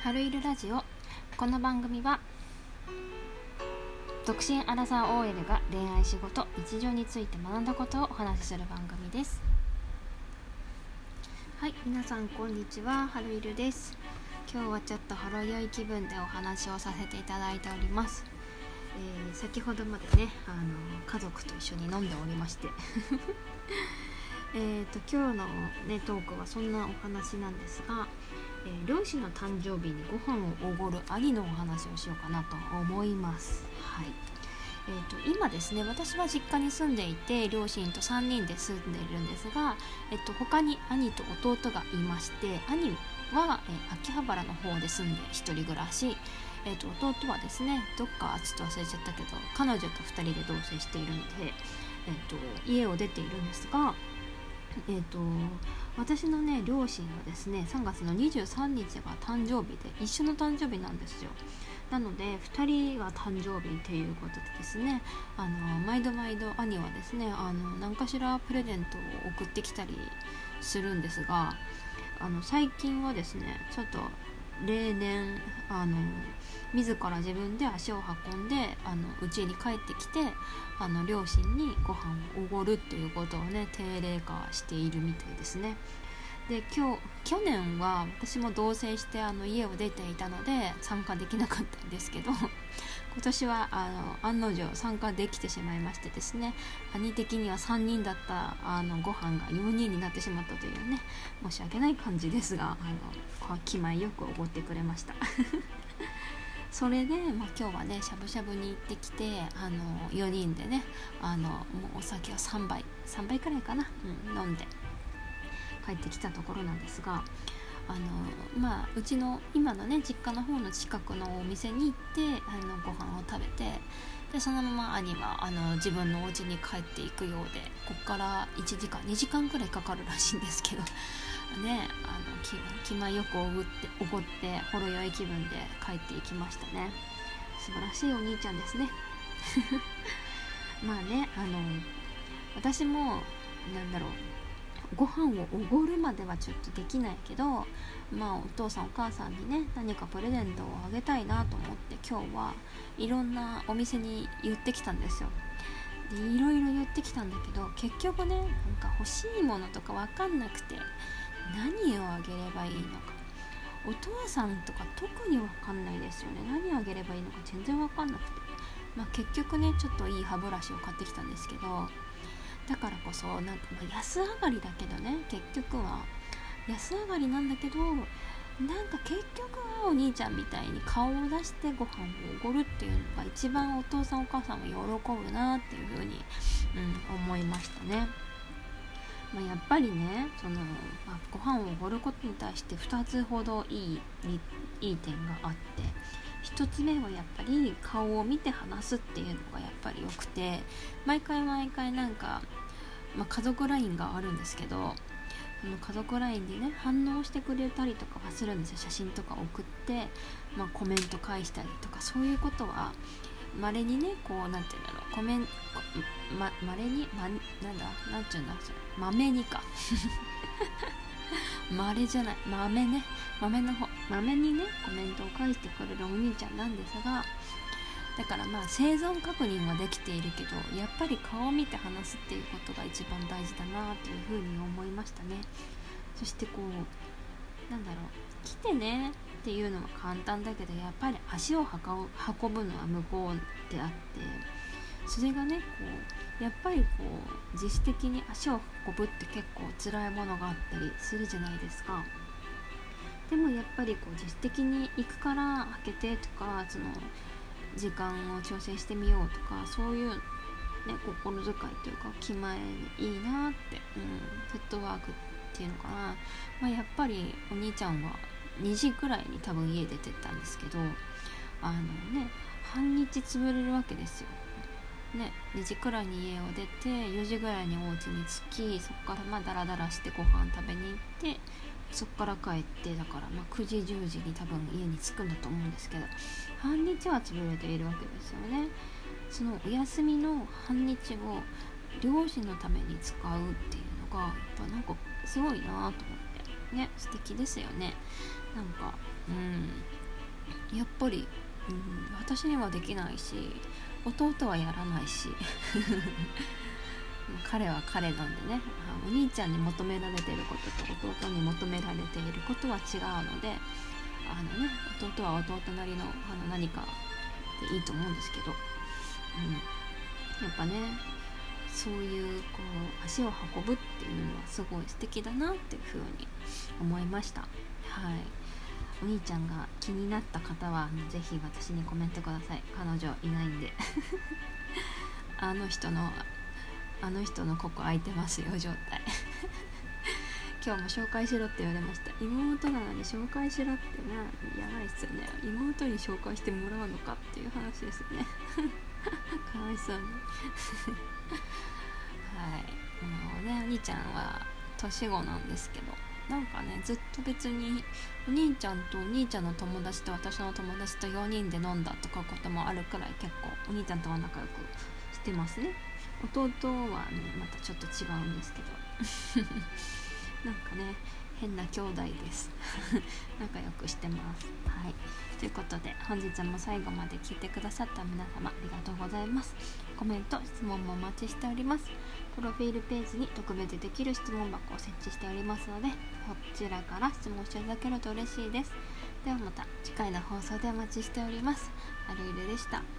春いるラジオ。この番組は独身アラサー OL が恋愛仕事日常について学んだことをお話しする番組です。はい皆さんこんにちは。春いるです。今日はちょっとほろ酔い気分でお話をさせていただいております。えー、先ほどまでねあの家族と一緒に飲んでおりまして。えと今日の、ね、トークはそんなお話なんですが、えー、両親の誕生日にご飯をおごる兄のお話をしようかなと思います。はいえーと、今ですね私は実家に住んでいて両親と3人で住んでいるんですが、えーと、他に兄と弟がいまして兄は、えー、秋葉原の方で住んで1人暮らし、えーと、弟はですねどっかちょっと忘れちゃったけど彼女と2人で同棲しているので、えー、と家を出ているんですがえーと、私のね両親はですね3月の23日が誕生日で一緒の誕生日なんですよ。なので2人が誕生日ということでですねあの毎度毎度兄はですねあの何かしらプレゼントを送ってきたりするんですがあの最近はですねちょっと例年あの自ら自分で足を運んであの家に帰ってきてあの両親にご飯をおごるっていうことをね定例化しているみたいですね。で今日去年は私も同棲してあの家を出ていたので参加できなかったんですけど今年はあの案の定参加できてしまいましてですね兄的には3人だったあのご飯が4人になってしまったというね申し訳ない感じですがあの気前よくおごってくれました。それで、まあ、今日はねしゃぶしゃぶに行ってきてあの4人でねあのもうお酒を3杯3杯くらいかな、うん、飲んで帰ってきたところなんですがあのまあうちの今のね実家の方の近くのお店に行ってあのご飯を食べてでそのまま兄はあの自分のお家に帰っていくようでこっから1時間2時間くらいかかるらしいんですけど ねあの気気前よくおごっておごってほろ酔い気分で帰っていきましたね。素晴らしいお兄ちゃんですね。まあねあの私もなんだろうご飯をおごるまではちょっとできないけどまあお父さんお母さんにね何かプレゼントをあげたいなと思って今日はいろんなお店に言ってきたんですよ。でいろいろ言ってきたんだけど結局ねなんか欲しいものとか分かんなくて何をあげればいいのか。お父さんとか特に分かんないですよね。何をあげればいいのか全然分かんなくて。まあ結局ねちょっといい歯ブラシを買ってきたんですけどだからこそなんかま安上がりだけどね結局は安上がりなんだけどなんか結局はお兄ちゃんみたいに顔を出してご飯をおごるっていうのが一番お父さんお母さんも喜ぶなっていうふうに、うん、思いましたね。まあ、やっぱりねその、まあ、ご飯をおごることに対して2つほどいいいい点があって1つ目はやっぱり顔を見て話すっていうのがやっぱり良くて毎回毎回なんか、まあ、家族 LINE があるんですけどその家族 LINE でね反応してくれたりとかはするんですよ。写真とか送って、まあ、コメント返したりとかそういうことはまれにねこう何て言うんだろうコメントまれにまなんだなんて言うんだそれまめにか。まれじゃない豆ね。豆の方豆にねコメントを返してくれるお兄ちゃんなんですがだからまあ生存確認はできているけどやっぱり顔を見て話すっていうことが一番大事だなというふうに思いましたね。そしてこうなんだろう来てねっていうのは簡単だけどやっぱり足を運ぶのは向こうであってそれがねこうやっぱりこう自主的に足を運ぶって結構辛いものがあったりするじゃないですか。でもやっぱりこう自主的に行くから開けてとかその時間を調整してみようとかそういう、ね、心遣いというか気前いいなって、うん、フットワークっていうのかな、まあ、やっぱりお兄ちゃんは2時くらいに多分家出てったんですけどあのね半日潰れるわけですよ。ね、2時くらいに家を出て4時ぐらいにお家に着きそこからまあダラダラしてご飯食べに行ってそこから帰ってだからまあ9時10時に多分家に着くんだと思うんですけど半日は潰れているわけですよね。そのお休みの半日を両親のために使うっていうのがやっぱなんかすごいなと思って。ね素敵ですよね。なんかうん。やっぱり、うん、私にはできないし弟はやらないし。彼は彼なんでねお兄ちゃんに求められていることと弟に求められていることは違うのであのね弟は弟なりのあの何かでいいと思うんですけど、うん、やっぱねそういうこう足を運ぶっていうのはすごい素敵だなっていうふうに思いました。はい。お兄ちゃんが気になった方は是非私にコメントください。彼女いないんで。あの人のあの人のここ空いてますよ状態。今日も紹介しろって言われました。妹なのに紹介しろってねやばいっすよね。妹に紹介してもらうのかっていう話ですね。かわいそうに。はい。もうねお兄ちゃんは年子なんですけどなんかねずっと別にお兄ちゃんとお兄ちゃんの友達と私の友達と4人で飲んだとかこともあるくらい結構お兄ちゃんとは仲良くしてますね。弟はねまたちょっと違うんですけど。なんかね変な兄弟です。仲良くしてます。はい。ということで本日も最後まで聞いてくださった皆様ありがとうございます。コメント質問もお待ちしております。プロフィールページに特別できる質問箱を設置しておりますのでこちらから質問していただけると嬉しいです。ではまた次回の放送でお待ちしております。あるいるでした。